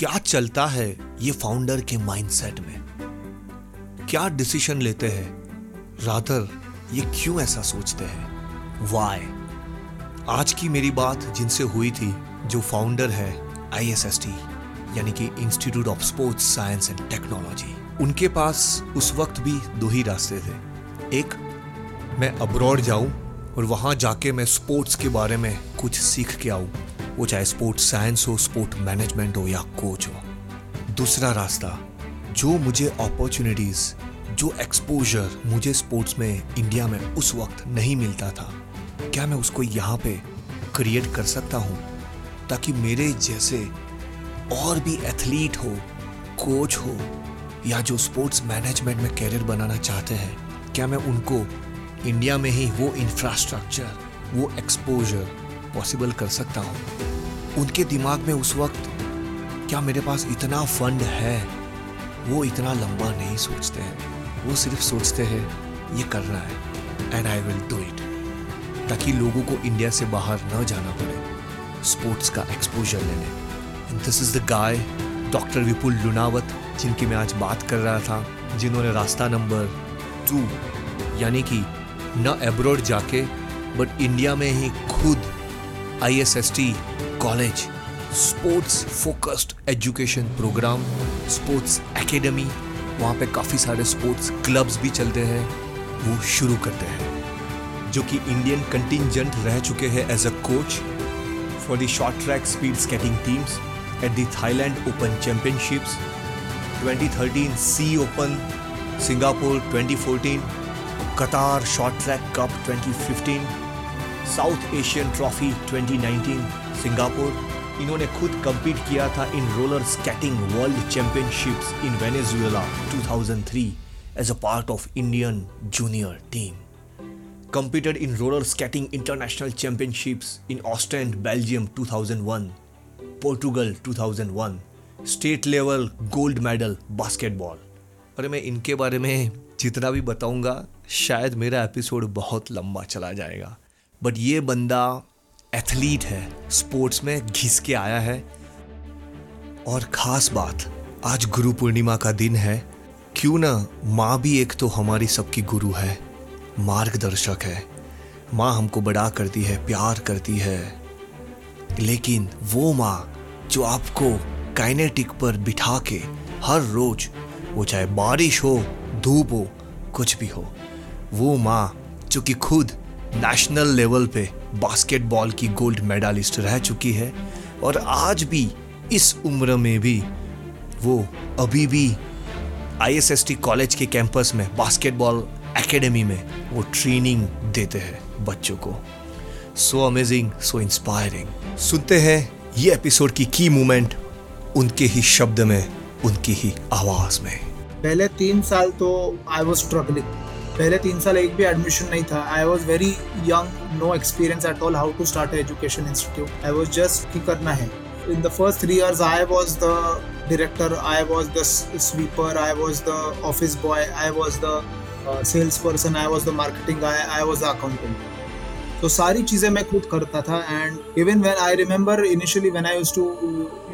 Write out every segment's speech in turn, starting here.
क्या चलता है ये फाउंडर के माइंडसेट में? क्या डिसीज़न लेते हैं? रादर ये क्यों ऐसा सोचते हैं? वाई आज की मेरी बात जिनसे हुई थी, जो फाउंडर है आईएसएसटी यानी कि institute of sports science and technology उनके पास उस वक्त भी दो ही रास्ते थे। एक, मैं अब्रॉड जाऊँ और वहाँ जाके मैं स्पोर्ट्स के बारे में कुछ सीख के आऊँ। वो चाहे स्पोर्ट्स साइंस हो स्पोर्ट मैनेजमेंट हो या कोच हो। दूसरा रास्ता, जो मुझे अपॉर्चुनिटीज़ जो एक्सपोजर मुझे स्पोर्ट्स में इंडिया में उस वक्त नहीं मिलता था, क्या मैं उसको यहाँ पे क्रिएट कर सकता हूँ? ताकि मेरे जैसे और भी एथलीट हो कोच हो, या जो स्पोर्ट्स मैनेजमेंट में कैरियर बनाना चाहते हैं, क्या मैं उनको इंडिया में ही वो इंफ्रास्ट्रक्चर वो एक्सपोजर पॉसिबल कर सकता हूँ। उनके दिमाग में उस वक्त, क्या मेरे पास इतना फंड है? वो इतना लंबा नहीं सोचते हैं। वो सिर्फ़ सोचते हैं, ये करना है and I will do it ताकि लोगों को इंडिया से बाहर न जाना पड़े स्पोर्ट्स का एक्सपोजर लेने। This is the guy doctor Vipul Lunawat जिनकी मैं आज बात कर रहा था, जिन्होंने रास्ता नंबर टू यानी कि न एब्रॉड जाके बट इंडिया में ही खुद I S S T college sports focused education programme sports academy वहाँ पे काफ़ी सारे स्पोर्ट्स क्लब्स भी चलते हैं, वो शुरू करते हैं। जो कि इंडियन कंटिजेंट रह चुके हैं as a coach for the short track speed skating teams at the Thailand Open championships 2013 sea open Singapore 2014 Qatar short track cup 2015 South Asian trophy 2019 Singapore. इन्होंने खुद कम्पीट किया था in roller skating world championships in Venezuela 2003 as a part of Indian junior team competed in roller skating international championships in Ostend, Belgium 2001, Portugal 2001, state level gold medal basketball अरे मैं इनके बारे में जितना भी बताऊँगा शायद मेरा एपिसोड बहुत लंबा चला जाएगा। बट ये बंदा एथलीट है स्पोर्ट्स में घिस के आया है। और ख़ास बात, आज गुरु पूर्णिमा का दिन है। क्यों ना माँ भी एक तो हमारी सबकी गुरु है, मार्गदर्शक है। माँ हमको बड़ा करती है, प्यार करती है। लेकिन वो माँ जो आपको काइनेटिक पर बिठा के हर रोज, वो चाहे बारिश हो, धूप हो, कुछ भी हो, वो माँ जो कि खुद नेशनल लेवल पे बास्केटबॉल की गोल्ड मेडलिस्ट रह चुकी है और आज भी इस उम्र में भी वो अभी भी आईएसएसटी कॉलेज के कैंपस में बास्केटबॉल एकेडमी में वो ट्रेनिंग देते हैं बच्चों को। सो अमेजिंग सो इंस्पायरिंग सुनते हैं ये एपिसोड की की मोमेंट उनके ही शब्द में, उनकी ही आवाज़ में। पहले तीन साल तो आई वॉज़ स्ट्रगलिंग पहले तीन साल एक भी एडमिशन नहीं था. I was very young no experience at all how to start education institute I was just की करना है in the first three years I was the director I was the sweeper I was the office boy I was the sales person I was the marketing I I was the accountant तो सारी चीज़ें मैं खुद करता था and even when I remember initially when I used to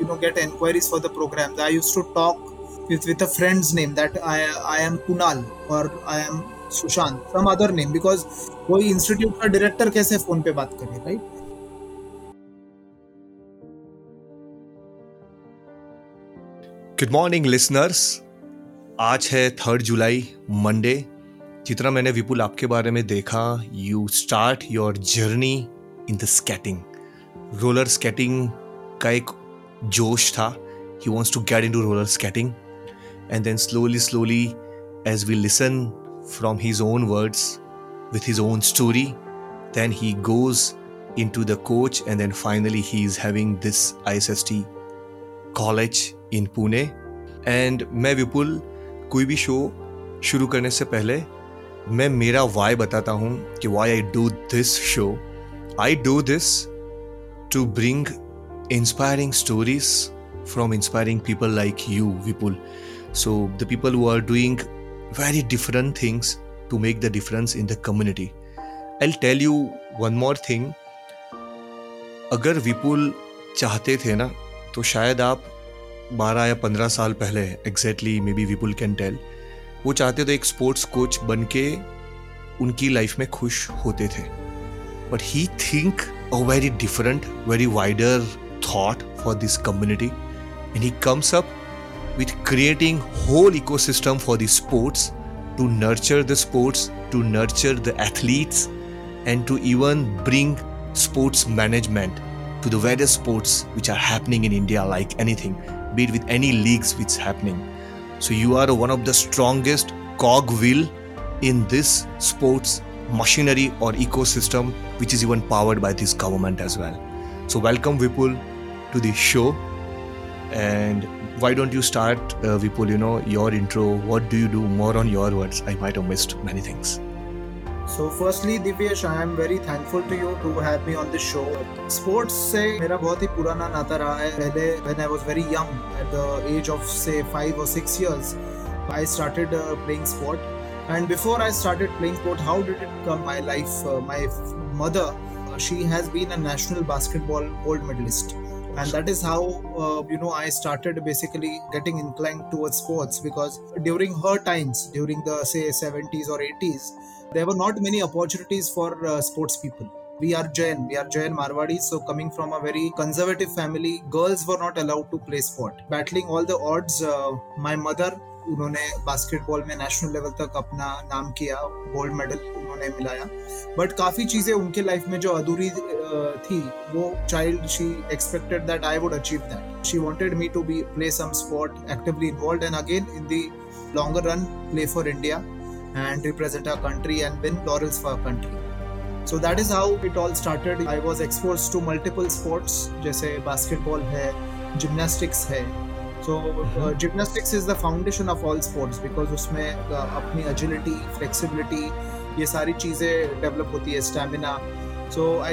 you know get enquiries for the programme I used to talk with with friends name that I I am Kunal और I am Sushant some other name because कोई institute का director कैसे phone पे बात करे right good morning listeners आज है third July Monday जितना मैंने विपुल आपके बारे में देखा you start your journey in the skating roller skating का एक जोश था. He wants to get into roller skating and then slowly slowly as we listen from his own words, with his own story. Then he goes into the coach, and then finally he is having this ISST college in Pune. And मैं विपुल कोई भी show शुरू करने से पहले मैं मेरा Y बताता हूँ कि why I do this show I do this to bring inspiring stories from inspiring people like you, Vipul. So, the people who are doing very different things to make the difference in the community. I'll tell you one more thing. अगर विपुल चाहते थे ना तो शायद आप बारह या पंद्रह साल पहले exactly maybe Vipul can tell वो चाहते तो एक स्पोर्ट्स कोच बन के उनकी लाइफ में खुश होते थे but he think a very different very wider thought for this community and he comes up with creating whole ecosystem for the sports to nurture the sports to nurture the athletes and to even bring sports management to the various sports which are happening in india like anything be it with any leagues which is happening. So you are one of the strongest cog wheel in this sports machinery or ecosystem which is even powered by this government as well. So welcome vipul to the show and why don't you start, uh, Vipul? You know, your intro. What do you do? More on your words. I might have missed many things. So firstly, Divyesh, I am very thankful to you to have me on this show. Sports से मेरा बहुत ही पुराना नाता रहा है पहले when I was very young at the age of say five or six years I started uh, playing sport and before I started playing sport how did it come my life uh, my mother uh, she has been a national basketball gold medalist and that is how uh, you know i started basically getting inclined towards sports because during her times during the say 70s or 80s there were not many opportunities for uh, sports people. We are jain we are jain marwadi so coming from a very conservative family girls were not allowed to play sport. Battling all the odds uh, my mother उन्होंने basketball में national level तक अपना नाम किया gold medal उन्होंने मिलाया but काफ़ी चीज़ें उनके लाइफ में जो अधूरी थी वो child she expected that I would achieve that she wanted me to be play some sport actively involved and again in the longer run play for India and represent country and win laurels for our country. So that is how it all started. I was exposed to multiple sports जैसे basketball है, gymnastics है, so gymnastics is the foundation of all sports because उसमें uh, अपनी agility flexibility ये सारी चीज़ें develop होती है stamina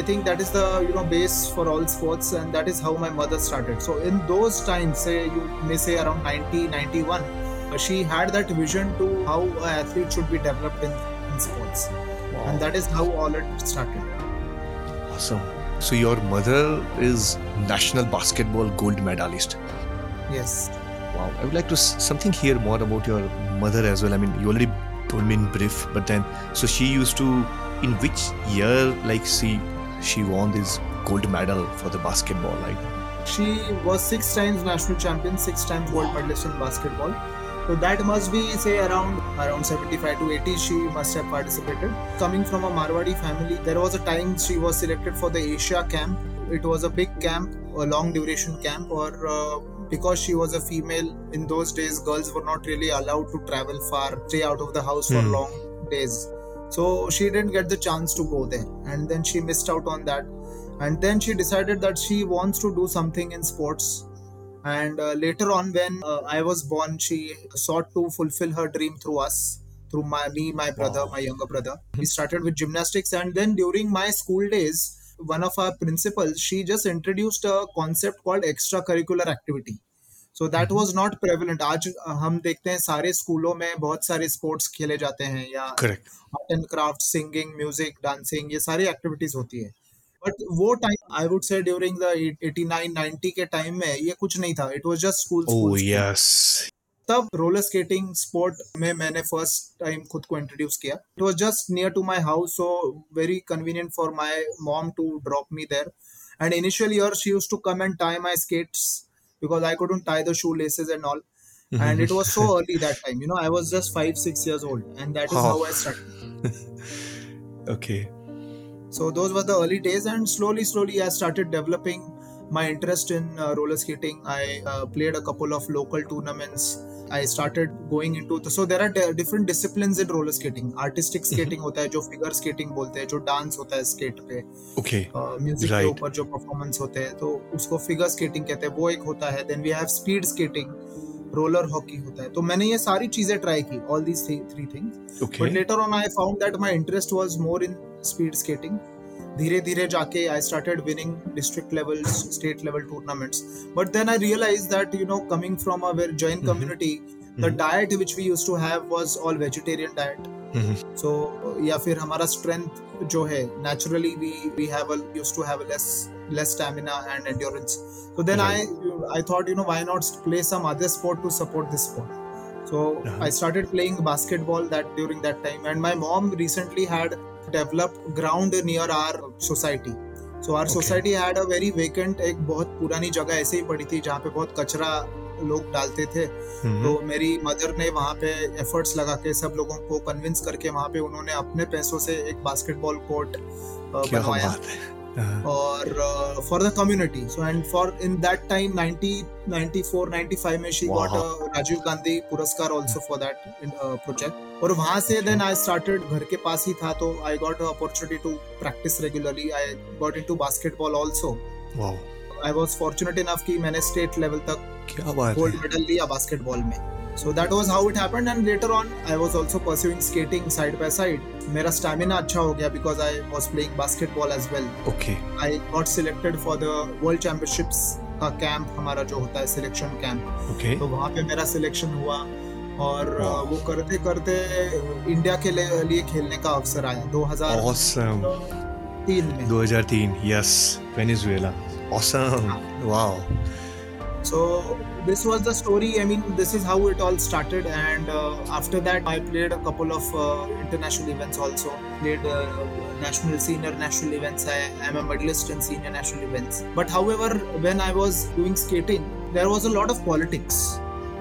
think that is the you know base for all sports and that is how my mother started so in those times say you may say around 90 91 uh, she had that vision to how an athlete should be developed in, in sports wow. and that is how all it started awesome so your mother is national basketball gold medalist Yes. Wow. I would like to something hear more about your mother as well. I mean, you already told me in brief, but then so she used to in which year like she she won this gold medal for the basketball, right? She was six times national champion, six times world medalist in basketball. So that must be say around around 75 to 80 she must have participated. Coming from a Marwadi family, there was a time she was selected for the Asia camp. It was a big camp, a long duration camp, or uh, because she was a female in those days girls were not really allowed to travel far stay out of the house for Hmm. long days so she didn't get the chance to go there and then she missed out on that and then she decided that she wants to do something in sports and uh, later on when uh, i was born she sought to fulfill her dream through us through my me my brother Wow. my younger brother we started with gymnastics and then during my school days one of our principals she just introduced a concept called extracurricular activity so that Mhm. was not prevalent आज uh, हम देखते हैं सारे स्कूलों में बहुत सारे sports खेले जाते हैं या. Art and craft singing music dancing ये सारी एक्टिविटीज़ होती है बट वो time I would say during the 89 90 के टाइम में ये कुछ नहीं था it was just school Oh. तब रोलर स्केटिंग स्पोर्ट में मैंने फ़र्स्ट टाइम खुद को इंट्रोड्यूस किया it was just near to my house so very convenient for my mom to drop me there and initial year she used to come and tie my skates because I couldn't tie the shoelaces and all. And it was so early that time. You know, I was just five, six years old, and that is Wow. how I started. okay. So those were the early days, and slowly, slowly, I started developing my interest in uh, roller skating. I uh, played a couple of local tournaments. I started going into the, so there are di- different disciplines in roller skating. Artistic skating होता है जो figure skating बोलते हैं जो dance होता है skate पे Okay. Music के. ऊपर जो परफॉर्मेंस होते हैं तो उसको फिगर स्केटिंग कहते हैं वो एक होता है then we have speed skating roller hockey होता है तो मैंने ये सारी चीज़ें ट्राई की all these three things but. Later on I found that my interest was more in speed skating धीरे धीरे जाके I started winning district level state level tournaments but then I realize that you know coming from a very Jain Mhm. Community the Mhm. Diet which we use to have was all vegetarian diet Mhm. So या फिर हमारा strength जो है naturally we we have use to have less less stamina and endurance so then Right. i I thought, you know, why not play some other sport to support this sport? So Uh-huh. I started playing basketball that during that time, and my mom recently had developed ground near our society. So our Okay. society had a very vacant एक बहुत पुरानी जगह ऐसे ही पड़ी थी जहाँ पे बहुत कचरा लोग डालते थे हम्म, तो मेरी मदर ने वहाँ पे एफर्ट्स लगा के सब लोगों को कन्विंस करके वहाँ पे उन्होंने अपने पैसों से एक बास्केटबॉल कोर्ट बनवाया और for the community so and for in that time 90 94 95 में शी गॉट राजीव गांधी पुरस्कार आल्सो फॉर दैट प्रोजेक्ट और वहाँ से देन आई स्टार्टेड घर के पास ही था तो I got opportunity to practice regularly I got into basketball also wow I was fortunate enough कि मैंने स्टेट लेवल तक क्या बात गोल्ड मेडल लिया बास्केटबॉल में। So that was how it happened and later on I was also pursuing skating side by side मेरा स्टैमिना अच्छा हो गया because I was playing basketball as well okay I got selected for the world championships का camp हमारा जो होता है selection camp okay तो वहाँ पे मेरा सिलेक्शन हुआ और Wow. uh, वो करते करते इंडिया के लिए खेलने का अवसर आया 2003 awesome. में। 2003 yes. Venezuela. Awesome. wow. So this was the story. I mean, this is how it all started. And uh, after that, I played a couple of uh, international events also. Played uh, national, senior national events. I am a medalist in senior national events. But however, when I was doing skating, there was a lot of politics.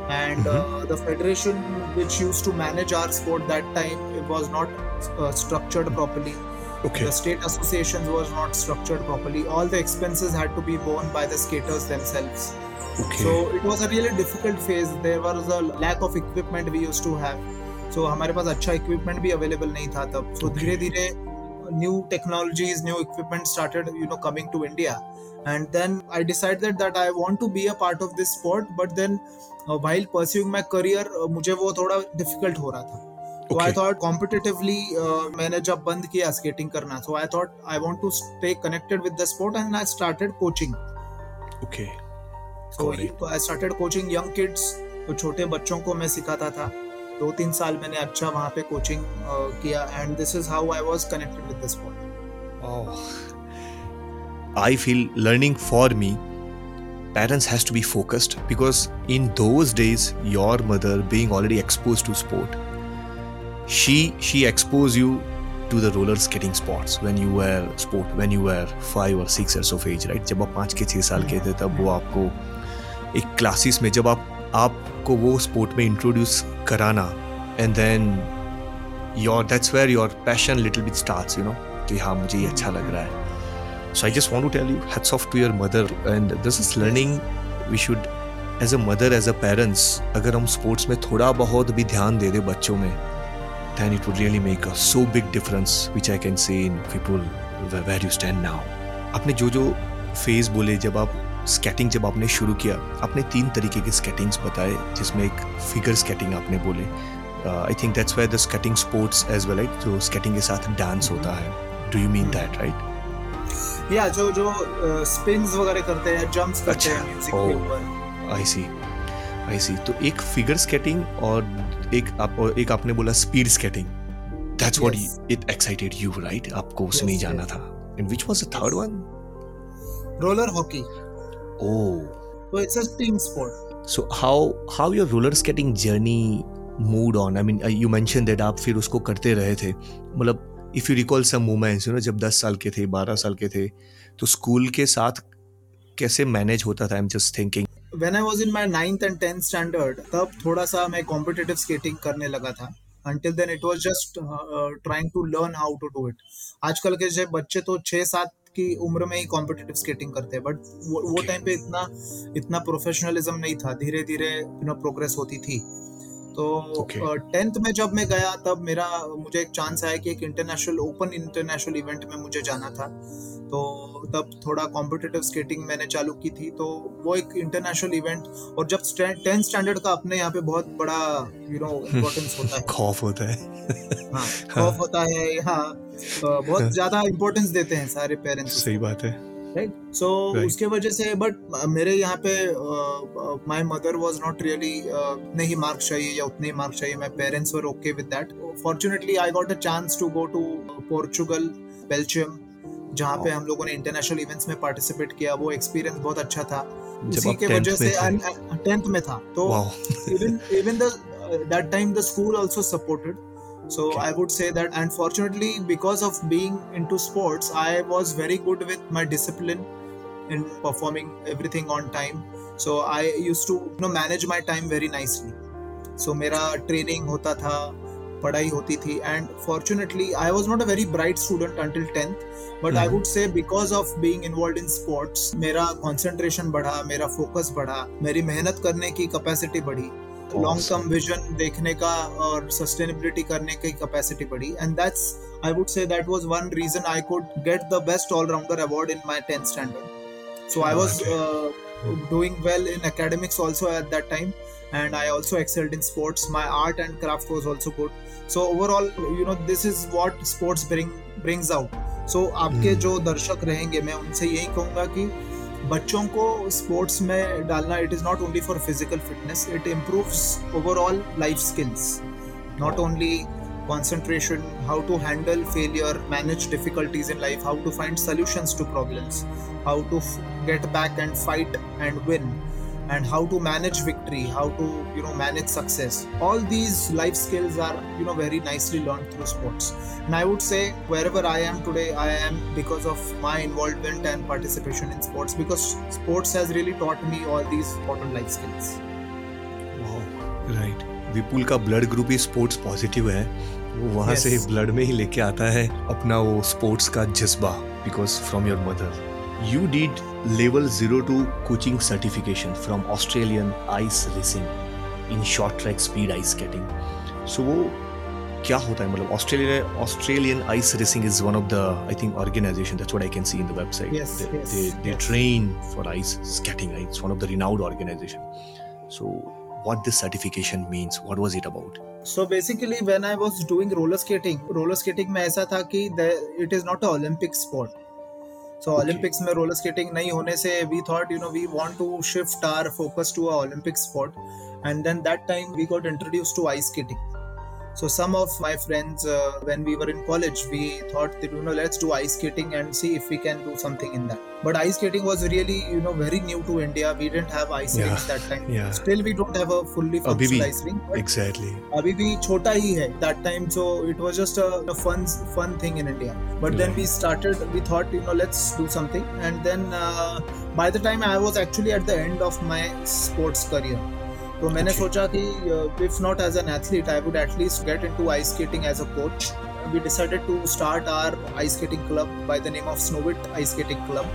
And uh, the federation which used to manage our sport that time it was not uh, structured properly. okay The state associations was not structured properly. All the expenses had to be borne by the skaters themselves. Okay So it was a really difficult phase. There was a lack of equipment we used to have. So हमारे पास अच्छा equipment भी available नहीं था तब. So. धीरे धीरे new technologies, new equipment started, you know, coming to India. And then I decided that I want to be a part of this sport. But then uh, while pursuing my career, uh, मुझे वो थोड़ा difficult हो रहा था. So I Okay. thought competitively uh, मैंने जब बंद किया skating करना, so I thought I want to stay connected with the sport and I started coaching. okay So Got it. I started coaching young kids. तो छोटे बच्चों को मैं सिखाता था दो तीन साल मैंने अच्छा वहाँ पे कोचिंग किया and this is how I was connected with the sport oh i feel learning for parents has to be focused because in those days your mother being already exposed to sport she she exposed you to the roller skating sports when you were sport when you were five or six years of age right जब आप पाँच के छः साल के थे तब वो आपको एक क्लासेस में जब आप आपको वो स्पोर्ट में इंट्रोड्यूस कराना and then your that's where your passion little bit starts you know कि हाँ मुझे ये अच्छा लग रहा है। So I just want to tell you hats off to your mother and this is learning we should as a mother as a parents अगर हम स्पोर्ट्स में थोड़ा बहुत भी ध्यान दे दें बच्चों में then it would really make a so big difference which i can see in people where, where you stand now apne jo jo phase bole jab skating जब आपने शुरू किया आपने तीन तरीके के स्केटिंग्स बताए जिसमें एक फिगर स्केटिंग आपने बोले। I think that's why the skating sports as well right जो स्केटिंग के साथ डांस होता है। Do you mean that right या जो जो स्पिन्स वगैरह करते हैं जंप्स करते अच्छा, हैं म्यूज़िक oh. के ऊपर। आई सी आई सी तो एक फिगर स्केटिंग और एक आप और एक आपने बोला speed skating that's what it excited you right आपको उसमें Yes, जाना yes. था। And which was the third one roller hockey oh तो it's a team sport So how how your roller skating journey moved on? I mean, uh, you mentioned that आप फिर उसको करते रहे थे मतलब if you recall some moments, you know, जब 10 साल के थे 12 साल के थे तो स्कूल के साथ कैसे मैनेज होता था I am just thinking when I was in my 9th and 10th standard तब थोड़ा सा मैं कॉम्पिटिटिव स्केटिंग करने लगा था until then it was just uh, trying to learn how to do it आजकल के जो बच्चे तो छः सात की उम्र में ही कॉम्पिटेटिव स्केटिंग करते हैं बट वो, वो टाइम पे इतना इतना प्रोफेशनलिज्म नहीं था। धीरे धीरे यू नो प्रोग्रेस होती थी। तो टेंथ Okay. में जब मैं गया तब मेरा मुझे एक चांस आया कि एक इंटरनेशनल ओपन इंटरनेशनल इवेंट में मुझे जाना था। तो तब थोड़ा कॉम्पिटिटिव स्केटिंग मैंने चालू की थी। तो वो एक इंटरनेशनल इवेंट और जब टेंथ स्टैंडर्ड का अपने यहाँ पे बहुत बड़ा यू नो इम्पोर्टेंस होता है। खौफ होता है। हाँ खौफ होता है यहाँ अ, बहुत ज़्यादा इम्पोर्टेंस देते हैं सारे पेरेंट्स सही बात है। राइट सो उसके वजह से बट मेरे यहाँ पे my mother was not really उतने ही मार्क्स चाहिए या उतने ही मार्क्स चाहिए। My parents were okay with that fortunately I got a chance to go to Portugal Belgium जहाँ पे हम लोगों ने इंटरनेशनल इवेंट्स में पार्टिसिपेट किया। वो एक्सपीरियंस बहुत अच्छा था। उसी के वजह से टेंथ में था। तो even even the that time the school also supported so okay. i would say that unfortunately because of being into sports i was very good with my discipline in performing everything on time so i used to you know manage my time very nicely so mera training hota tha पढ़ाई होती थी and fortunately I was not a very bright student until tenth but I would say because of being involve in sports मेरा concentration बढ़ा मेरा focus बढ़ा मेरी मेहनत करने की कैपेसिटी बढ़ी लॉन्ग टर्म विजन देखने का और सस्टेनेबिलिटी करने की कैपेसिटी बढ़ी and that's I would say that was one reason I could get the best allrounder award in my 10th standard so I was doing well in academics also at that time and I also excelled in sports my art and craft was also good so overall you know this is what sports bring brings out so आपके hmm. जो दर्शक रहेंगे मैं उनसे यही कहूँगा कि बच्चों को स्पोर्ट्स में डालना it is not only for physical fitness it improves overall life skills not only concentration how to handle failure manage difficulties in life how to find solutions to problems how to get back and fight and win and how to manage victory how to you know manage success all these life skills are you know very nicely learned through sports and i would say wherever i am today i am because of my involvement and participation in sports because sports has really taught me all these important life skills wow right Vipul का blood group ही sports positive है वो वहाँ yes. से blood में ही लेके आता है अपना वो स्पोर्ट्स का जज्बा because from your mother you did level 02 coaching certification from Australian ice racing in short track speed ice skating. So वो क्या होता है मतलब Australia Australian ice racing is one of the I think organization that's what I can see in the website they they train for ice skating it's one of the renowned organization so what this certification means what was it about so basically when i was doing roller skating roller skating में ऐसा था कि it is not a olympic sport so Olympics में roller skating नहीं होने से we thought you know we want to shift our focus to a Olympic sport and then that time we got introduce to ice skating So some of my friends, uh, when we were in college, we thought that you know let's do ice skating and see if we can do something in that. But ice skating was really you know very new to India. We didn't have ice yeah. rinks that time. Yeah. Still we don't have a fully functional ice rink. Exactly. Abhi bhi chota hi hai that time, so it was just a, a fun fun thing in India. But yeah. then we started. We thought you know let's do something, and then uh, by the time I was actually at the end of my sports career. तो मैंने सोचा कि if not as an athlete I would at least get into ice skating as a coach we decided to start our ice skating club by the name of Snowvit ice skating club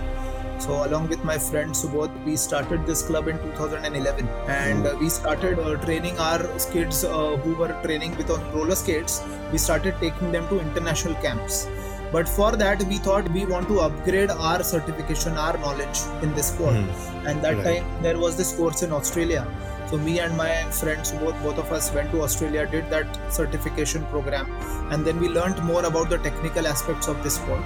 so along with my friend Subodh we started this club in two thousand and we started training our skates who were training with roller skates we started taking them to international camps but for that we thought we want to upgrade our certification our knowledge in this sport and that time there was this course in Australia so me and my friends, both both of us went to Australia, did that certification program, and then we learned more about the technical aspects of this sport.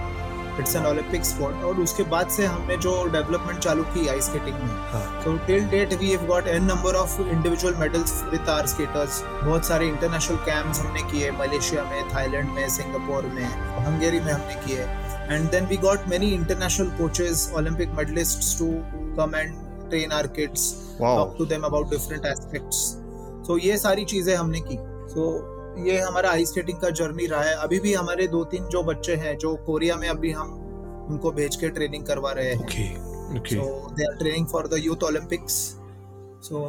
It's an Olympic sport और उसके बाद से हमने जो development चालू की ice skating में तो till date we have got an number of individual medals with our skaters बहुत सारे इंटरनेशनल कैंप्स हमने किए मलेशिया में थाईलैंड में सिंगापुर में हंगेरी में हमने किए and then we got many international coaches Olympic medallists to come and train our kids talk to them about different aspects so ये सारी चीज़ें हमने की सो so, ये हमारा आइस स्केटिंग का जर्नी रहा है अभी भी हमारे दो तीन जो बच्चे हैं जो कोरिया में अभी हम उनको भेज के ट्रेनिंग करवा रहे हैं okay. Okay. so they are training for the youth olympics so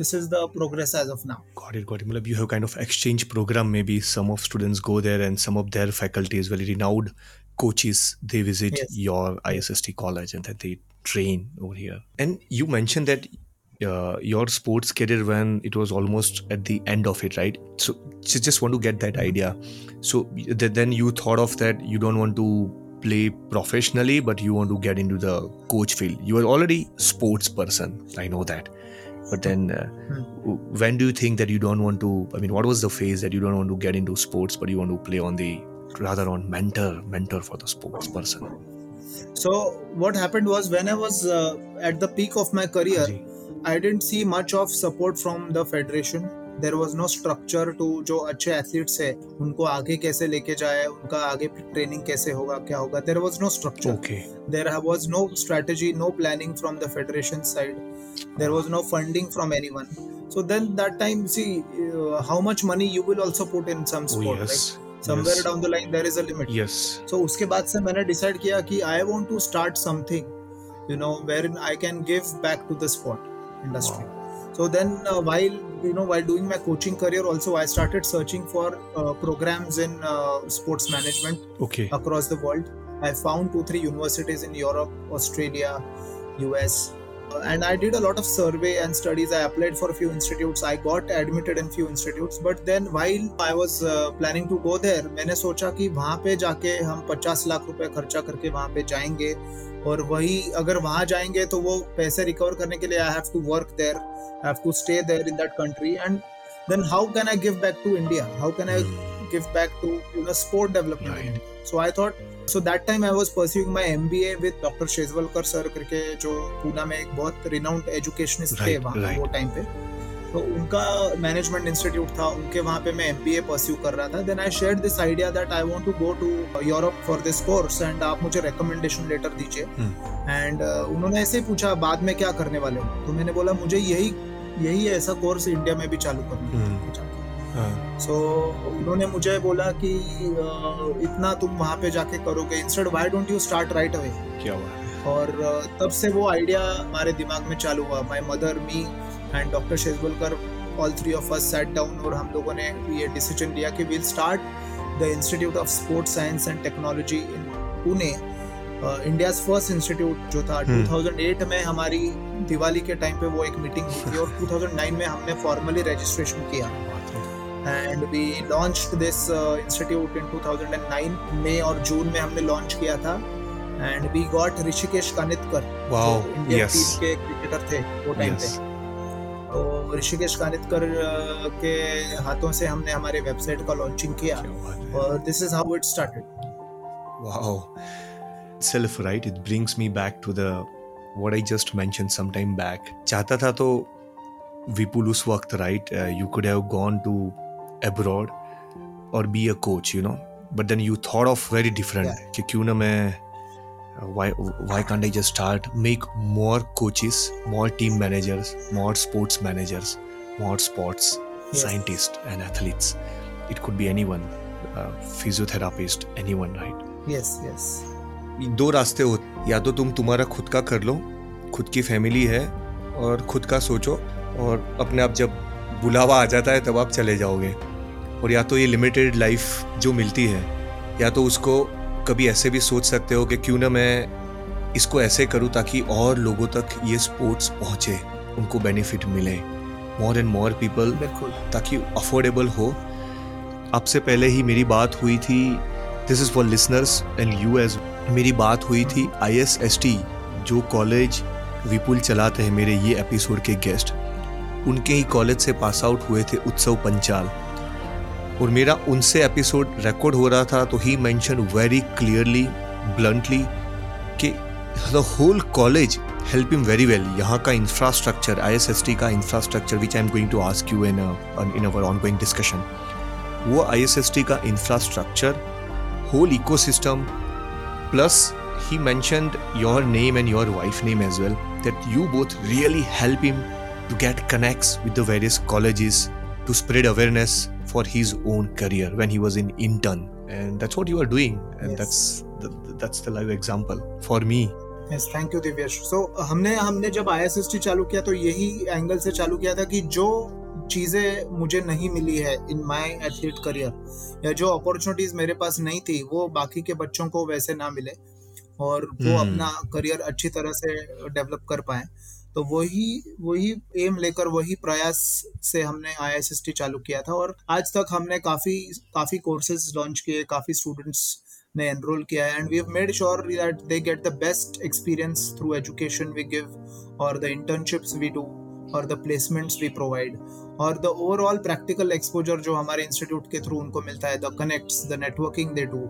this is the progress as of now got it got it Malab, you have kind of exchange program maybe some of students go there and some of their faculty is very renowned coaches they visit yes. your isst college and then they train over here. And you mentioned that uh, your sports career when it was almost at the end of it, right? So just want to get that idea. So then you thought of that you don't want to play professionally, but you want to get into the coach field. You are already sports person. I know that. But then, uh, hmm. when do you think that you don't want to? I mean, what was the phase that you don't want to get into sports, but you want to play on the rather on mentor, mentor for the sports person? So what happened was when I was uh, at the peak of my career, I didn't see much of support from the federation there was no structure to जो अच्छे athletes है उनको आगे कैसे लेके जाए उनका आगे ट्रेनिंग कैसे होगा क्या होगा? There was no structure there was no strategy no planning from the federation side there was no funding from any one so then that time see how much money you will also put in some sort somewhere down the line there is at so उसके बाद से मैंने decide किया कि I want to start something you know where I can give back to the sport industry Wow. so then uh, while you know while doing my coaching career also i started searching for uh, programs in uh, sports management Okay. across the world. I found two, three universities in Europe, Australia, US, uh, and I did a lot of survey and studies. I applied for a few institutes. I got admitted in few institutes. But then while I was uh, planning to go there, मैंने सोचा कि वहाँ पे जाके हम 50 लाख रुपए खर्चा करके वहाँ पे जाएँगे और वही अगर वहाँ जाएँगे तो वो पैसे रिकवर करने के लिए I have to work there I have to stay there in that country and then how can I give back to India how can I back to you know sport development in Right. India. So I thought so that time I was pursuing my MBA with Dr. Shejwalkar sir करके जो पूना में एक बहुत renowned educationist थे वहाँ वो time पे तो उनका मैनेजमेंट इंस्टीट्यूट था उनके वहाँ पे मैं एमबीए परस्यू कर रहा था। Then I share this idea that I want to go to Europe for this course and आप मुझे रिकमेंडेशन लेटर दीजिए। एंड उन्होंने ऐसे ही पूछा बाद में क्या करने वाले हो? तो मैंने बोला मुझे यही यही ऐसा कोर्स इंडिया में भी चालू करना है। Hmm. हाँ. सो उन्होंने मुझे बोला कि इतना तुम वहाँ पे जाके करोगे। Instead why don't you start right away क्या बात है. और तब से वो आइडिया हमारे दिमाग में चालू हुआ। My mother me and doctor Shejwalkar all three of us sat down और हम लोगों ने ये डिसीज़न लिया कि will start the institute of sports science and technology in Pune India first institute जो था Hmm. 2008 में हमारी दिवाली के टाइम पे वो एक मीटिंग हुई थी और 2009 में हमने फॉर्मली रजिस्ट्रेशन किया we launched this uh, institute in 2009 मई और जून में हमने लॉन्च किया था and we got Rishikesh Kanitkar Indian Yes. Team के क्रिकेटर थे वो टाइम. पे और ऋषिकेश कानितकर के हाथों से हमने हमारे वेबसाइट का लॉन्चिंग किया। और this is how it started wow self right it brings me back to the what I just mention some time back चाहता था तो विपुल उस वक्त right you could have gone to abroad और be a coach you know but then you thought of very different कि क्यों ना मैं why why can't I just start make more coaches, more team managers, more sports managers, more sports Yes. scientists and athletes. It could be anyone, uh, physiotherapist, anyone, right? Yes yes दो रास्ते हो या तो तुम तुम्हारा खुद का कर लो खुद की फैमिली है और खुद का सोचो और अपने आप जब बुलावा आ जाता है तब आप चले जाओगे और या तो ये लिमिटेड लाइफ जो मिलती है या तो उसको कभी ऐसे भी सोच सकते हो कि क्यों ना मैं इसको ऐसे करूँ ताकि और लोगों तक ये स्पोर्ट्स पहुँचे उनको बेनिफिट मिले। मोर एंड मोर पीपल बिल्कुल। ताकि अफोर्डेबल हो। आपसे पहले ही मेरी बात हुई थी this is for listeners and you as मेरी बात हुई थी आई एस एस टी जो कॉलेज विपुल चलाते हैं मेरे ये एपिसोड के गेस्ट उनके ही कॉलेज से पास आउट हुए थे उत्सव पंचाल। और मेरा उनसे एपिसोड रिकॉर्ड हो रहा था तो he mention very clearly bluntly कि the whole college help him very well यहाँ का infrastructure I S S T का infrastructure which I am going to ask you in in our ongoing discussion वो I S S T का infrastructure whole ecosystem plus he mentioned your name and your wife name as well, that you both really help him to get connects with the various colleges to spread awareness for his own career when he was in intern. And that's what you are doing. And Yes. that's the, that's the live example for me. Yes thank you Divyash so हमने हमने जब आई चालू किया तो यही angle से चालू किया था कि जो चीज़ें मुझे नहीं मिली है इन माय एथलीट करियर या जो अपॉर्चुनिटीज़ मेरे पास नहीं थी वो बाकी के बच्चों को वैसे ना मिले और वो हम्म। अपना करियर अच्छी तरह से डेवलप कर पाए। तो वही वही एम लेकर, वही प्रयास से हमने आईएसएसटी चालू किया था और आज तक हमने काफ़ी काफ़ी कोर्सेज लॉन्च किए, काफ़ी स्टूडेंट्स ने एनरोल किया है and we have made sure that they get the best experience through education we give और द इंटर्नशिप्स वी डू और द प्लेसमेंट्स वी प्रोवाइड और द ओवरऑल प्रैक्टिकल एक्सपोजर जो हमारे इंस्टीट्यूट के थ्रू उनको मिलता है the connects the networking they do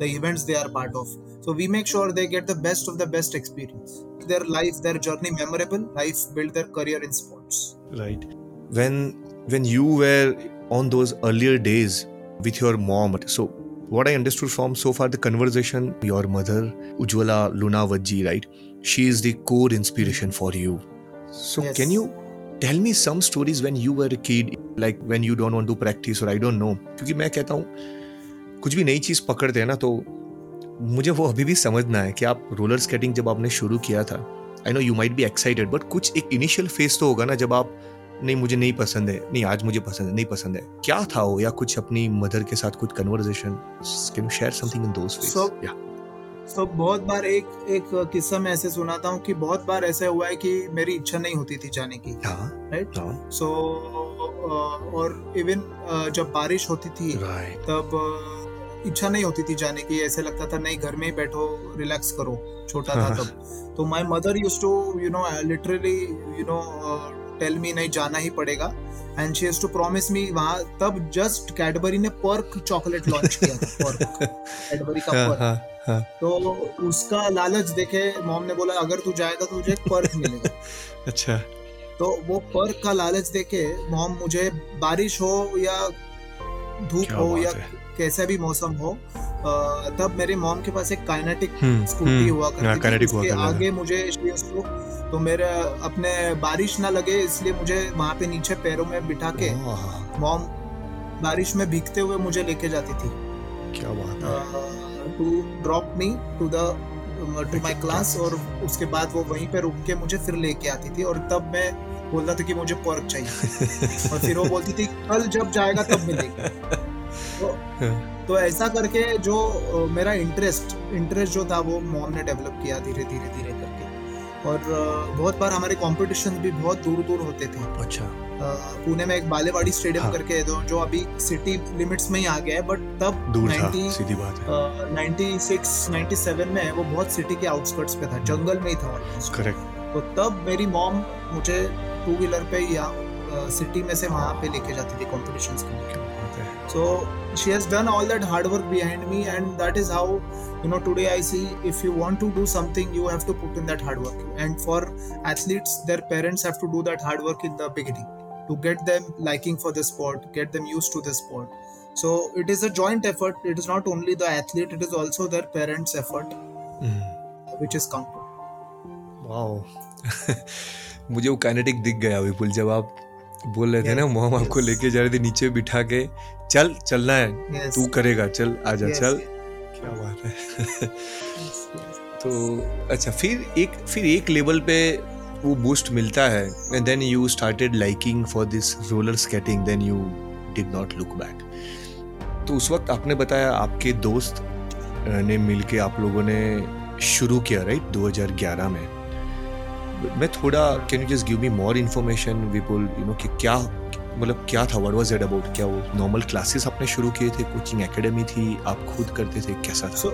the events they are part of so we make sure they get the best of the best experience their life their journey memorable life build their career in sports right when when you were on those earlier days with your mom so what i understood from so far the conversation your mother ujwala luna vajji right she is the core inspiration for you so Yes. can you tell me some stories when you were a kid like when you don't want to practice or i don't know. क्योंकि मैं कहता हूँ कुछ भी नई चीज़ पकड़ते हैं ना तो मुझे वो अभी भी समझना है कि आप रोलर स्केटिंग जब आपने शुरू किया था I know you might be excited but कुछ एक इनिशियल फ़ेज़ तो होगा ना जब आप नहीं मुझे नहीं पसंद है नहीं आज मुझे पसंद है नहीं पसंद है। क्या था वो? या कुछ अपनी मदर के साथ कुछ conversation can share something in those So- या तो बहुत बार एक एक किस्सा मैं ऐसे सुनाता हूँ कि बहुत बार ऐसा हुआ है कि मेरी इच्छा नहीं होती थी जाने की। हाँ राइट हाँ। सो और इवन जब बारिश होती थी तब इच्छा नहीं होती थी जाने की। ऐसे लगता था नहीं घर में ही बैठो रिलैक्स करो। छोटा था तब। तो my mother use to you know literally you know tell me नहीं जाना ही पड़ेगा। And she has to promise me वहाँ तब जस्ट कैडबरी ने पर्क चॉकलेट लॉन्च किया था पर्क कैडबरी का हाँ पर्क हाँ. हाँ तो उसका लालच देखे मॉम ने बोला अगर तू जाएगा तो तुझे पर्क मिलेगा. अच्छा। तो वो पर्क का लालच देखे मॉम मुझे बारिश हो या धूप हो या है। कैसा भी मौसम हो तब मेरे मॉम के पास एक काइनेटिक हम्म, स्कूटी हम्म, हुआ हाँ, करती थी। उसके आगे मुझे इसलिए उसको तो मेरे अपने बारिश ना लगे इसलिए मुझे वहाँ पे नीचे पैरों में बिठा के मॉम बारिश में भीगते हुए मुझे लेके जाती थी। क्या बात है। To drop me to the to my class और उसके बाद वो वहीं पे रुक के मुझे फिर लेके आती थी और तब मैं बोलता था कि मुझे पर्क चाहिए। और फिर वो बोलती थी कल जब जाएगा तब मिलेगी। तो, तो ऐसा करके जो मेरा इंटरेस्ट इंटरेस्ट जो था वो मॉम ने डेवलप किया धीरे धीरे धीरे करके। और बहुत बार हमारे कॉम्पिटिशन भी बहुत दूर दूर होते थे। अच्छा। पुणे में एक बालेवाड़ी स्टेडियम हाँ। करके है जो जो अभी सिटी लिमिट्स में ही आ गया है बट तब दूर था 90 सीधी बात है। नाइन्टी सिक्स नाइन्टी सेवन में वो बहुत सिटी के आउटस्कर्ट्स पे था जंगल में ही था करेक्ट तो तब मेरी मॉम मुझे टू व्हीलर पे या सिटी में से वहाँ पे लेके जाती थी कॉम्पिटिशन के लिए। so she has done all that hard work behind me and that is how you know today i see if you want to do something you have to put in that hard work and for athletes their parents have to do that hard work in the beginning to get them liking for the sport get them used to the sport so it is a joint effort it is not only the athlete it is also their parents effort hmm, which is counted wow मुझे वो kinetic दिख गया विपुल जब आप बोल रहे थे ना Yes, मोहम आपको yes. लेके जा रहे थे नीचे बिठा के चल चलना है। Yes. तू करेगा चल आजा yes, चल। yes, क्या बात है. तो अच्छा फिर एक फिर एक लेवल पे वो बूस्ट मिलता है and then you started liking for this roller skating then you did not look back तो उस वक्त आपने बताया आपके दोस्त ने मिलके आप लोगों ने शुरू किया राइट 2011 में। मैं थोड़ा can you just give me more information Vipul you know कि क्या मतलब क्या था? व्हाट वाज इट अबाउट क्या वो नॉर्मल क्लासेस आपने शुरू किए थे? कोचिंग एकेडमी थी? आप खुद करते थे? कैसा था? So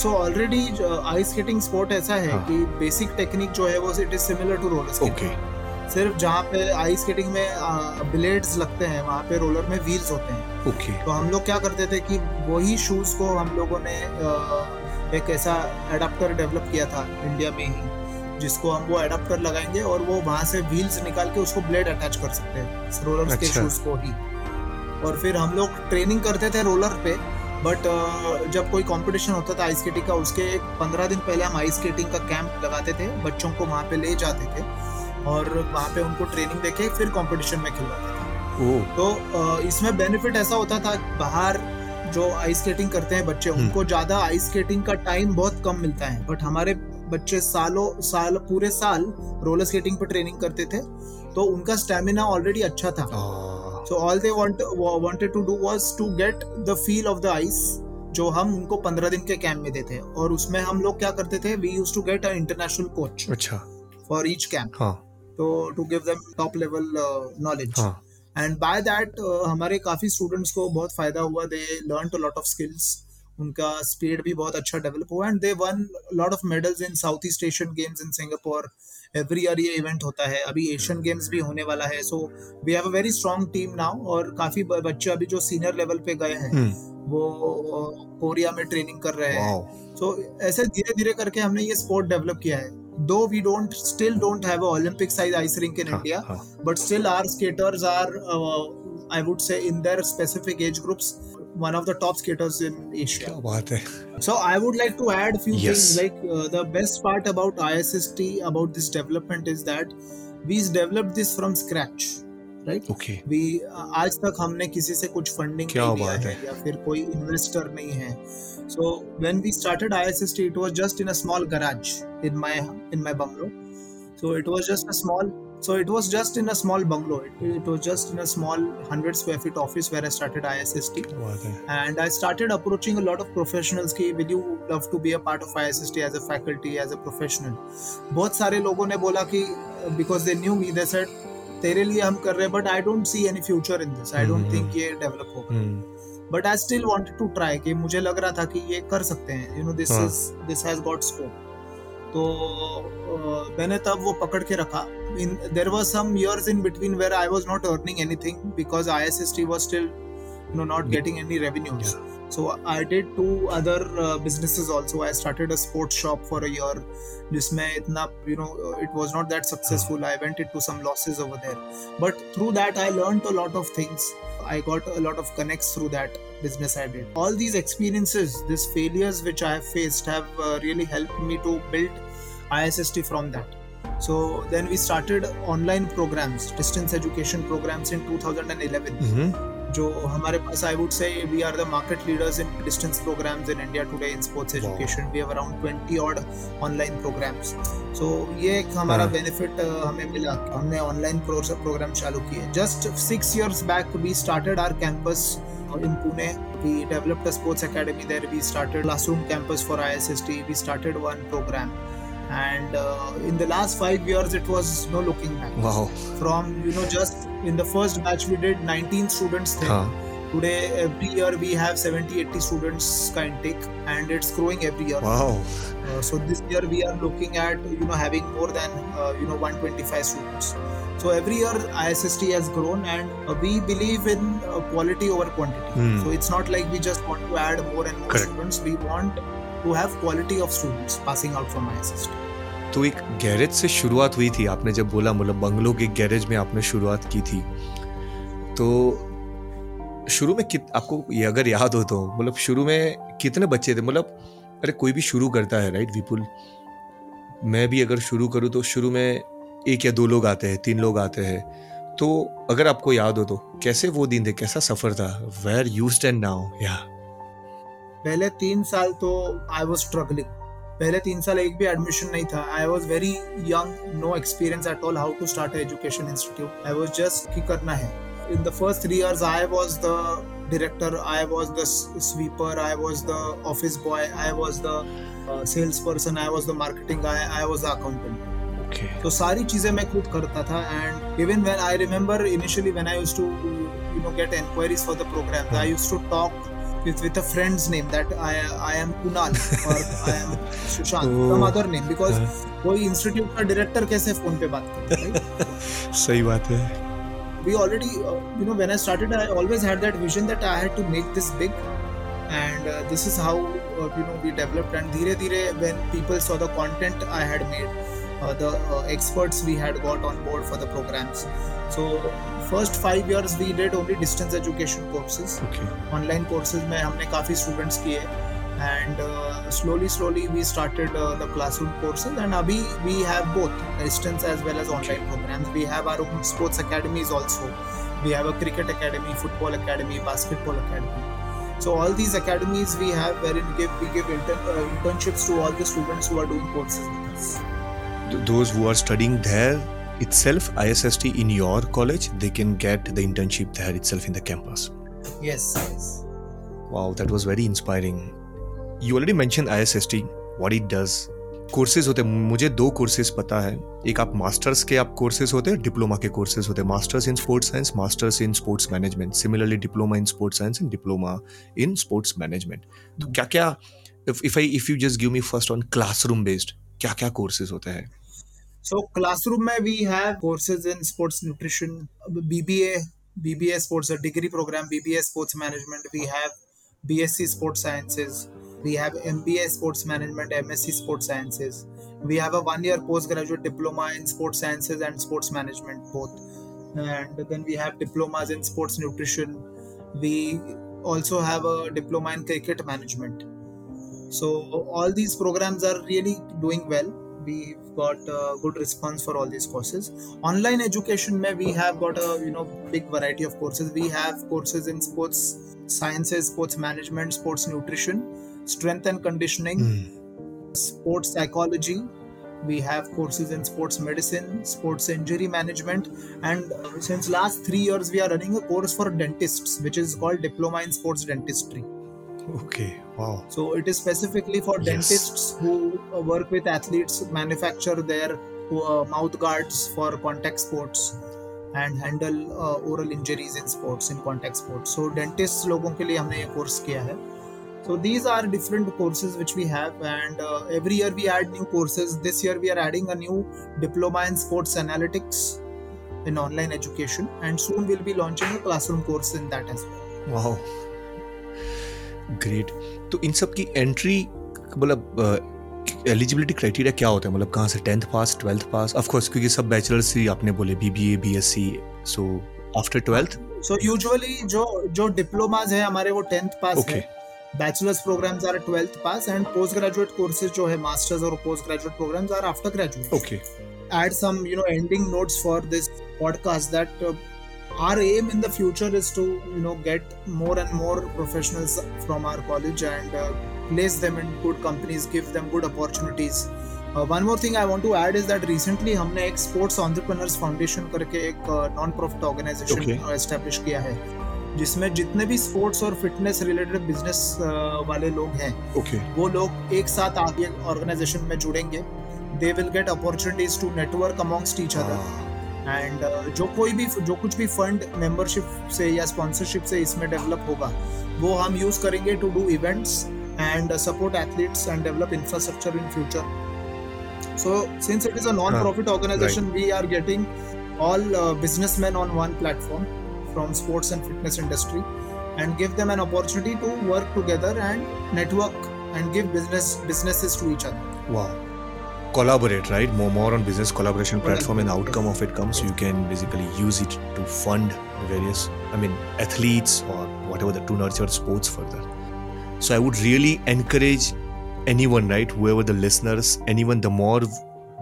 so already ice skating sport ऐसा है हाँ। कि बेसिक टेक्निक जो है वो it is similar to roller skating okay सिर्फ़ जहाँ पे आइस स्केटिंग में ब्लेड्स लगते हैं वहाँ पे रोलर में व्हील्स होते हैं। ओके तो हम लोग क्या करते थे कि वही शूज़ को हम लोगों ने अ, एक ऐसा एडाप्टर डेवलप किया था इंडिया में ही। जिसको हम वो एडाप्टर लगाएँगे और वो वहाँ से व्हील्स निकाल के उसको ब्लेड अटैच कर सकते हैं रोलर्स के अच्छा। शूज़ को ही और फिर हम लोग ट्रेनिंग करते थे रोलर पे बट जब कोई कंपटीशन होता था आइस स्केटिंग का उसके एक पंद्रह दिन पहले हम आइस स्केटिंग का कैंप लगाते थे बच्चों को वहाँ पे ले जाते थे और वहाँ पे उनको ट्रेनिंग देके फिर कंपटीशन में खिलवाते थे तो इसमें बेनिफिट ऐसा होता था बाहर जो आइस स्केटिंग करते हैं बच्चे हम्म। उनको ज़्यादा आइस स्केटिंग का टाइम बहुत कम मिलता है बट हमारे बच्चे सालों साल पूरे साल रोलर स्केटिंग पर ट्रेनिंग करते थे तो उनका स्टेमिना ऑलरेडी अच्छा था। So all they want wanted to do was to get the feel of the ice जो हम उनको पंद्रह दिन के कैंप में देते और उसमें हम लोग क्या करते थे we use to get a international coach अच्छा। फॉर ईच कैंप तो to give them top level knowledge and by that हमारे काफ़ी स्टूडेंट्स को बहुत फ़ायदा हुआ। They learn a lot of skills उनका स्पीड भी बहुत अच्छा डेवलप हुआ and they won lot of medals in South East Asian Games in Singapore every year ये इवेंट होता है। अभी एशियन गेम्स भी होने वाला है। So we have a very strong team now और काफ़ी बच्चे अभी जो सीनियर लेवल पे गए हैं हम्म। वो कोरिया में ट्रेनिंग कर रहे हैं। सो ऐसे धीरे धीरे करके हमने ये स्पोर्ट डेवलप किया है। Though we don't still don't have a Olympic size ice rink in India, हाँ. but still our skaters are, uh, I would say, in their specific age groups, one of the top skaters in Asia. क्या बात है So I would like to add few Yes. things. Like uh, the best part about ISST about this development is that we developed this from scratch, right? Okay we uh, आज तक हमने किसी से कुछ funding क्या नहीं लिया बात है है। या फिर कोई इन्वेस्टर नहीं है so when we started ISST it was just in a small garage in my in my bungalow so it was just a small so it was just in a small bungalow it, it was just in a small 100 square feet office where I started ISST है and I started approaching a lot of professionals कि will you love to be a part of ISST as a faculty as a professional बहुत सारे लोगों ने बोला कि because they knew me they said तेरे लिए हम कर रहे हैं but I don't see any future in this I don't hmm, think ये develop होगा हम्म, but I still wanted to try कि मुझे लग रहा था कि ये कर सकते हैं you know this हाँ. is this has got scope तो मैंने तब वो पकड़ के रखा। In there was some in between where I was not earning anything because I S S T was still no not getting any revenues so I did two other business also I started a sports shop for a जिसमें इतना you know it was not that successful I went it to some but through that I learn to lot of things I got a lot of connects through that business I did. All these experiences, these failures which I have faced, have uh, really helped me to build ISST from that. So then we started online programs, distance education programs in 2011. Mm-hmm. जो हमारे पास I would say we are the market leaders in distance programmes in India today in sports education we have around 20 odd online programmes so ये एक हमारा हाँ. Benefit हमें मिला हमने online programme चालू किए just six years back we started our campus in Pune. We developed a sports academy there. We started classroom campus for ISST. We started one program. and uh, in the last five years it was no looking back wow from you know just in the first batch we did 19 students huh. today every year we have 70 80 students kind of take and it's growing every year wow uh, so this year we are looking at you know having more than uh, you know 125 students so every year ISST has grown and uh, we believe in uh, quality over quantity. Hmm. So it's not like we just want to add more and more Correct. students. We want to have quality of students passing out from ISST. तो एक garage से शुरुआत हुई थी। आपने जब बोला मतलब बंगलो के गैरेज में आपने शुरुआत की थी। तो शुरू में कित, आपको ये अगर याद हो तो मतलब शुरू में कितने बच्चे थे? मतलब अरे कोई भी शुरू करता है राइट विपुल? मैं भी अगर शुरू करूँ तो शुरू में एक या दो लोग आते हैं, तीन लोग आते हैं। तो अगर आपको याद हो तो कैसे वो दिन थे? कैसा सफ़र था? वेयर यूज्ड एंड नाउ या पहले तीन साल तो आई वॉज़ स्ट्रगलिंग पहले तीन साल एक भी एडमिशन नहीं था. I was very young no experience at all how to start education institute I was just की करना है. In the first three years I was the director i was the s- sweeper i was the office boy i was the uh, salesperson i was the marketing guy i was the accountant. Okay तो सारी चीज़ें मैं खुद करता था and even when I remember initially when I used to you know get enquiries for the program i used to talk with with a friend's name that i i am kunal or i am sushant Oh. some other name because हाँ. कोई institute का director कैसे phone पे बात करता है सही बात है we already uh, you know when i started i always had that vision that i had to make this big and uh, this is how uh, you know we developed and dhire dhire when people saw the content i had made uh, the uh, experts we had got on board for the programs so first 5 years we did only distance education courses okay online courses में हमने काफ़ी students किए and uh, slowly slowly we started uh, the classroom courses and abhi we have both distance as well as online programs we have our own sports academies also we have a cricket academy football academy basketball academy so all these academies we have wherein we give we give intern, uh, internships to all the students who are doing courses with us those who are studying there itself ISST in your college they can get the internship there itself in the campus. Yes yes. Wow that was very inspiring. You already mentioned ISST what it does? Courses होते हैं मुझे दो courses पता है। एक आप masters के आप कोर्सेज होते हैं डिप्लोमा के कोर्सेज होते। हैं masters in sports science masters in sports management similarly diploma in sports science and diploma in sports management तो क्या क्या if I if you just give me first on classroom based क्या क्या courses होते हैं? So classroom mein we have courses in sports nutrition, BBA, BBA sports a degree program, BBA sports management. We have BSc sports sciences. We have MBA Sports Management, MSc Sports Sciences. We have a one year postgraduate diploma in Sports Sciences and Sports Management, both. And then we have diplomas in Sports Nutrition. We also have a diploma in Cricket Management. So, all these programs are really doing well. We've got a good response for all these courses. Online education, mein we have got a you know big variety of courses. We have courses in sports sciences, sports management, sports nutrition, strength and conditioning, Hmm. sports psychology. We have courses in sports medicine, sports injury management, and uh, since last three years we are running a course for dentists, which is called Diploma in Sports Dentistry. Okay. Wow. So it is specifically for Yes. dentists who uh, work with athletes, manufacture their uh, mouth guards for contact sports, and handle uh, oral injuries in sports in contact sports. So dentists लोगों के लिए हमने ये course किया है. So these are different courses which we have, and uh, every year we add new courses. This year we are adding a new diploma in sports analytics in online education, and soon we'll be launching a classroom course in that as well. Wow Great तो इन सब की entry मतलब eligibility criteria क्या होता है? मतलब कहाँ से tenth pass twelfth pass of course क्योंकि सब बैचलर्स ही आपने बोले BBA BSc so after twelfth so usually जो जो डिप्लोमाज है हमारे वो टेंथ पास ओके है। Bachelors programmes are twelfth pass and post graduate courses जो है मास्टर्स और post graduate programmes are after graduate okay add some you know ending notes for this podcast that uh, our aim in the future is to you know get more and more professionals from our college and uh, place them in good companies give them good opportunities uh, one more thing i want to add is that recently हमने एक sports entrepreneurs foundation करके एक non profit organisation Okay. Establish किया है जिसमें जितने भी sports और फिटनेस रिलेटेड बिज़नेस वाले लोग हैं ओके वो लोग एक साथ आगे ऑर्गेनाइजेशन में जुड़ेंगे they will get opportunities to network amongst each other and जो कोई भी जो कुछ भी फंड मेंबरशिप से या स्पॉन्सरशिप से इसमें डेवलप होगा वो हम यूज़ करेंगे to do events and support athletes and develop infrastructure in future so since it is a non profit organisation we are getting all businessmen on one platform from sports and fitness industry and give them an opportunity to work together and network and give business businesses to each other wow collaborate right? More more on business collaboration platform and the outcome of it comes you can basically use it to fund various i mean athletes or whatever the to nurture sports further. So i would really encourage anyone right whoever the listeners anyone the more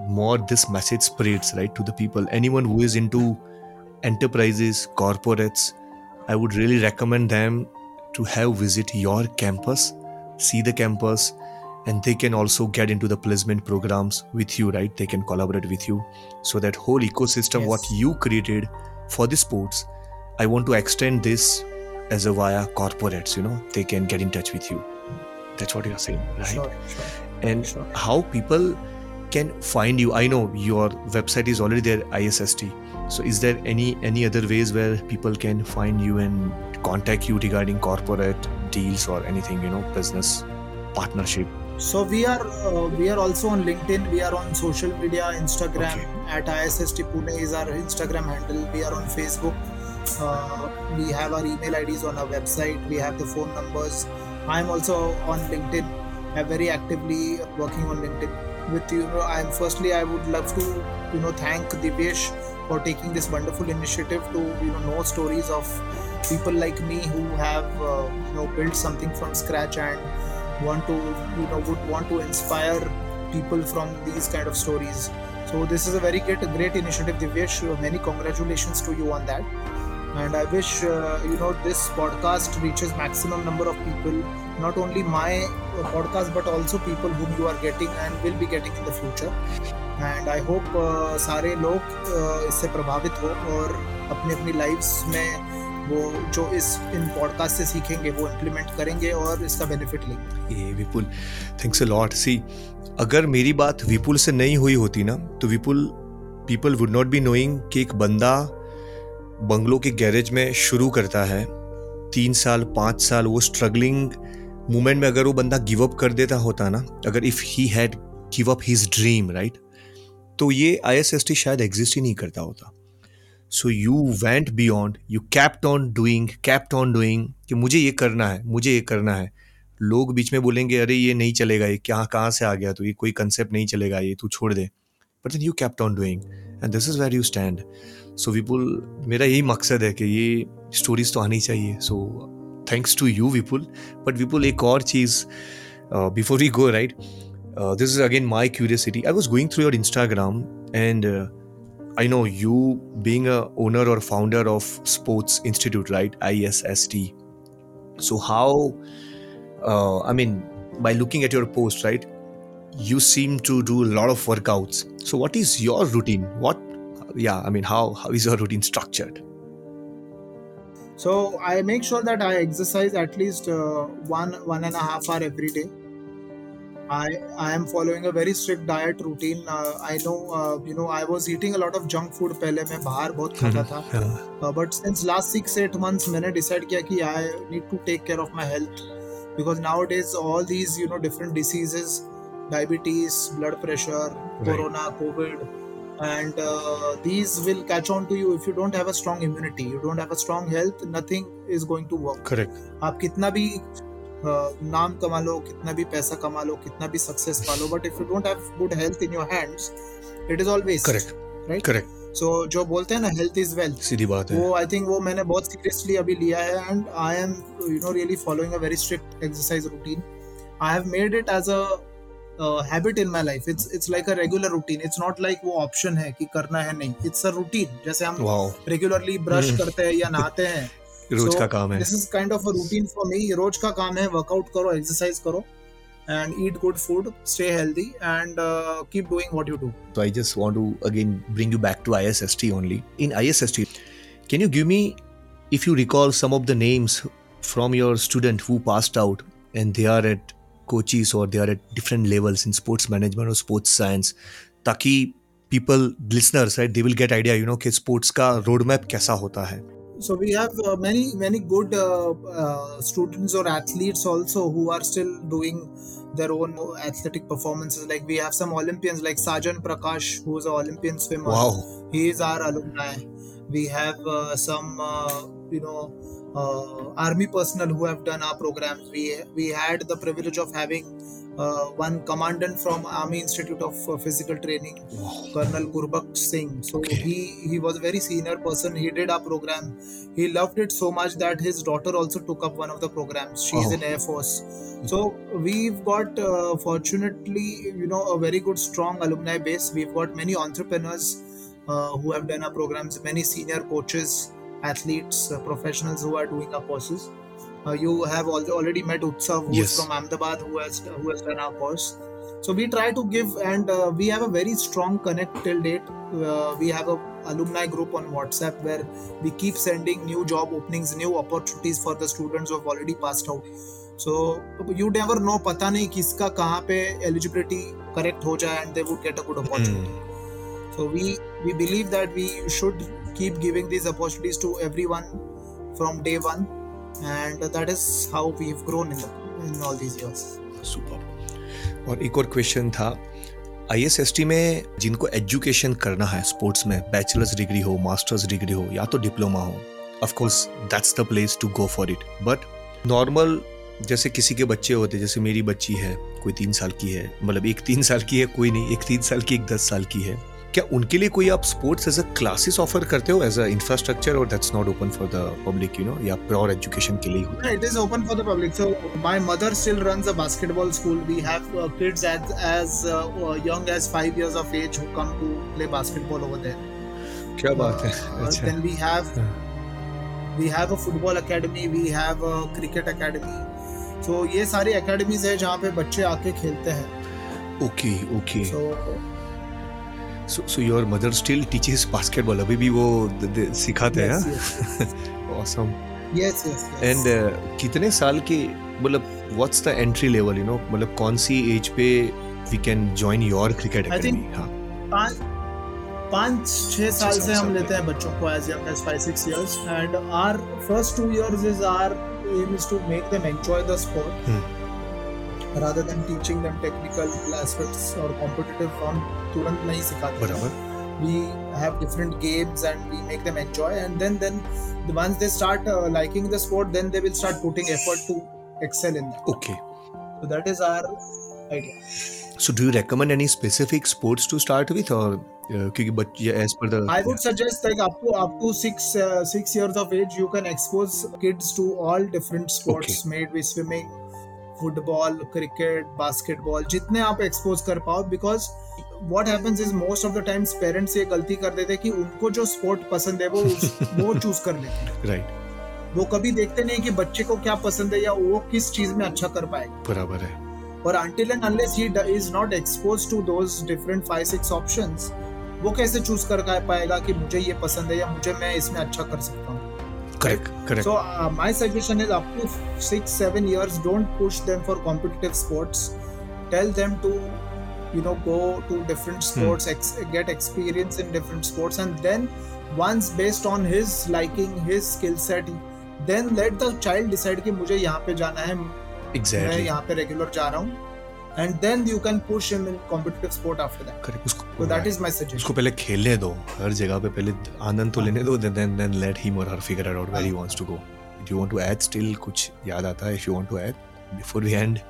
more this message spreads right to the people anyone who is into enterprises corporates i would really recommend them to have visit your campus see the campus and they can also get into the placement programs with you right? They can collaborate with you. So that whole ecosystem what you created for the sports i want to extend this as a via corporates you know? They can get in touch with you. That's what you're saying right? Sure sure. And sure. how people can find you. I know your website is already there isst so is there any any other ways where people can find you and contact you regarding corporate deals or anything you know business partnership so we are uh, we are also on linkedin we are on social media instagram Okay. at isst pune is our instagram handle we are on facebook. Uh, we have our email ids on our website we have the phone numbers. I'm also on linkedin i'm very actively working on linkedin with you. Know i'm firstly i would love to you know thank divesh for taking this wonderful initiative to you know know stories of people like me who have uh, you know built something from scratch and want to you know would want to inspire people from these kind of stories so this is a very great great initiative divesh many congratulations to you on that and i wish uh, you know this podcast reaches maximum number of people not only my uh, podcast but also people whom you are getting and will be getting in the future and I hope सारे लोग uh, इससे प्रभावित हो और अपनी अपनी lives में वो जो इस इन पॉडकास्ट से सीखेंगे, वो इम्प्लीमेंट करेंगे और इसका बेनिफिट लेंगे। ये Vipul thanks a lot see अगर मेरी बात विपुल से नहीं हुई होती ना तो Vipul people would not be knowing कि एक बंदा बंगलों के गैरेज में शुरू करता है, तीन साल, पाँच साल, वो स्ट्रगलिंग मोमेंट में अगर वो बंदा गिव अप कर देता होता ना, अगर if he had give up his dream right तो ये आईएसएसटी शायद एग्जिस्ट ही नहीं करता होता। So you went beyond you kept on doing kept on doing कि मुझे ये करना है, मुझे ये करना है। लोग बीच में बोलेंगे, अरे, ये नहीं चलेगा, ये क्या कहाँ से आ गया तो? ये कोई कंसेप्ट नहीं चलेगा, ये तू छोड़ दे। But then you kept on doing and this is where you stand so Vipul मेरा यही मकसद है कि ये स्टोरीज तो आनी चाहिए। So thanks to you Vipul but Vipul एक और चीज़ before you go right this is again my curiosity I was going through your Instagram and I know you being a owner or founder of Sports Institute, right? ISST. So how? Uh, I mean, by looking at your post, right? You seem to do a lot of workouts. So what is your routine? What? Yeah, I mean, how how is your routine structured? So I make sure that I exercise at least uh, one one and a half hour every day. I I am following a very strict diet routine. Uh, I know uh, you know I was eating a lot of junk food पहले मैं बाहर बहुत खाता था Yeah. But since last six eight months मैंने decide किया कि I need to take care of my health because nowadays all these you know different diseases diabetes blood pressure corona COVID and uh, these will catch on to you if you don't have a strong immunity you don't have a strong health nothing is going to work Correct. आप कितना भी uh, नाम कमा लो कितना भी पैसा कमा लो कितना भी सक्सेस पा लो but if you don't have good health in your hands it is always Correct. Right correct so जो बोलते हैं ना हेल्थ इज़ वेल्थ सीधी बात है। वो आई थिंक वो मैंने बहुत सीरियसली अभी लिया है and I am you know really following a very strict exercise routine I have made it as a habit in my life it's it's like a regular routine it's not like वो option है कि करना है नहीं. It's a routine जैसे हम regularly brush हम्म। करते हैं या नहाते हैं रोज का काम है। This is kind of a routine for me रोज का काम है वर्कआउट करो एक्सरसाइज करो and eat good food stay healthy and keep doing what you do so I just want to again bring you back to ISST only in ISST can you give me if you recall some of the names from your student who passed out and they are at coaches और they are at different levels in sports management और sports science ताकि people listeners right they will get idea you know कि sports का road map कैसा होता है। So we have uh, many many good uh, uh, students or athletes also who are still doing their own athletic performances. Like we have some olympians like sajan prakash who is an olympian swimmer. Wow. He is our alumni. We have uh, some uh, you know uh, army personnel who have done our programs. We we had the privilege of having one commandant from army institute of uh, physical training wow Colonel Gurbakh Singh. So Okay. he he was a very senior person. He did our program. He loved it so much that his daughter also took up one of the programs. She's Oh. in Air Force. So we've got uh, fortunately you know a very good strong alumni base. We've got many entrepreneurs uh, who have done our programs. Many senior coaches, athletes, uh, professionals who are doing our courses. Uh, you have al- already met Utsav, who's Yes. from Ahmedabad, who has who has done our course. So we try to give, and uh, we have a very strong connect till date. Uh, we have a alumni group on WhatsApp where we keep sending new job openings, new opportunities for the students who have already passed out. So you never know, पता नहीं किसका कहाँ पे eligibility correct हो जाए and they would get a good opportunity. Hmm. So we we believe that we should keep giving these opportunities to everyone from day one, And that is how we've grown in the, in all these years. Super और एक और question था ISST में जिनको education करना है sports में bachelors degree हो मास्टर्स डिग्री हो या तो डिप्लोमा हो of course that's the place to go for it but normal जैसे किसी के बच्चे होते जैसे मेरी बच्ची है कोई तीन साल की है मतलब एक तीन साल की है कोई नहीं एक तीन साल की एक दस साल की है क्या उनके लिए कोई आप sports as a classes offer करते हो? एज अ इंफ्रास्ट्रक्चर और that's not open for the public you know या प्योर एजुकेशन के लिए होता है it is open for the public so my mother still runs a basketball school we have kids as as young as 5 years of age who come to play basketball over there क्या बात है? अच्छा। Then we have we have a football academy we have a cricket academy so ये सारी academies है जहाँ पे बच्चे आके खेलते हैं। Okay okay so So So, so your mother still teaches basketball. अभी भी वो द- द- सिखाते हैं हाँ? yes, yes. And uh, कितने साल के मतलब what's the entry level you know मतलब कौन सी एज पे we can join your cricket I academy? think- हाँ पाँच छः साल से से हम लेते हैं बच्चों को as young as five six years and our first two years is our aim is to make them enjoy the sport rather than teaching them technical aspects or competitive हम तुरंत नहीं सिखाते बराबर we have different games and we make them enjoy and then then once they start uh, liking the sport then they will start putting effort to excel in that okay So that is our idea. So do you recommend any specific sports to start with, or uh, क्योंकि but yeah, as per the I would suggest like up to up to six uh, six years of age, you can expose kids to all different sports, maybe football cricket basketball जितने आप expose कर पाओ because what happens is most of the times parents ये गलती कर देते कि उनको जो स्पोर्ट पसंद है वो वो चूज़ कर लेते हैं। राइट वो कभी देखते नहीं कि बच्चे को क्या पसंद है या वो किस चीज़ में अच्छा कर पाएगा बराबर है। और until and unless he is not expose to दो डिफरेंट फाइव सिक्स ऑप्शंस वो कैसे चूज़ कर पाएगा कि मुझे ये पसंद है या मुझे मैं इसमें अच्छा कर सकता हूँ? Correct correct So uh, my suggestion is up to six, seven years, don't push them for competitive sports. Tell them to, you know, go to different sports, hmm. ex- get experience in different sports, and then once based on his liking, his skill set, then let the child decide कि मुझे यहाँ पे जाना है मैं exactly यहाँ पे regular जा रहा हूँ and then you can push him in competitive sport after that. correct उसको So that is my suggestion. उसको पहले खेलने दो हर जगह पे पहले आनंद तो लेने दो then then let him or her figure it out where he wants to go do you want to add still कुछ याद आता है if you want to add before we end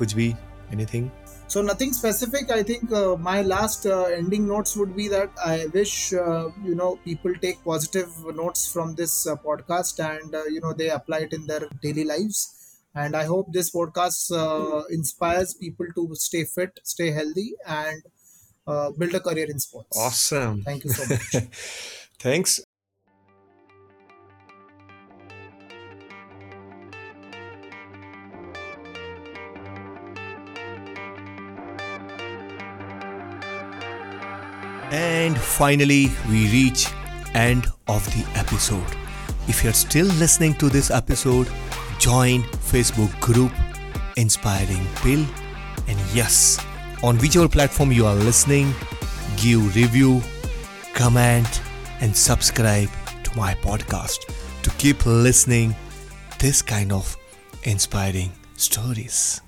कुछ भी anything So nothing specific. I think uh, my last uh, ending notes would be that I wish uh, you know people take positive notes from this uh, podcast and uh, you know they apply it in their daily lives. And I hope this podcast uh, inspires people to stay fit, stay healthy, and uh, build a career in sports. awesome Thank you so much. thanks And finally, we reach end of the episode. If you're still listening to this episode, join Facebook group Inspiring Pill. And yes, on whichever platform you are listening, give review, comment, and subscribe to my podcast to keep listening this kind of inspiring stories.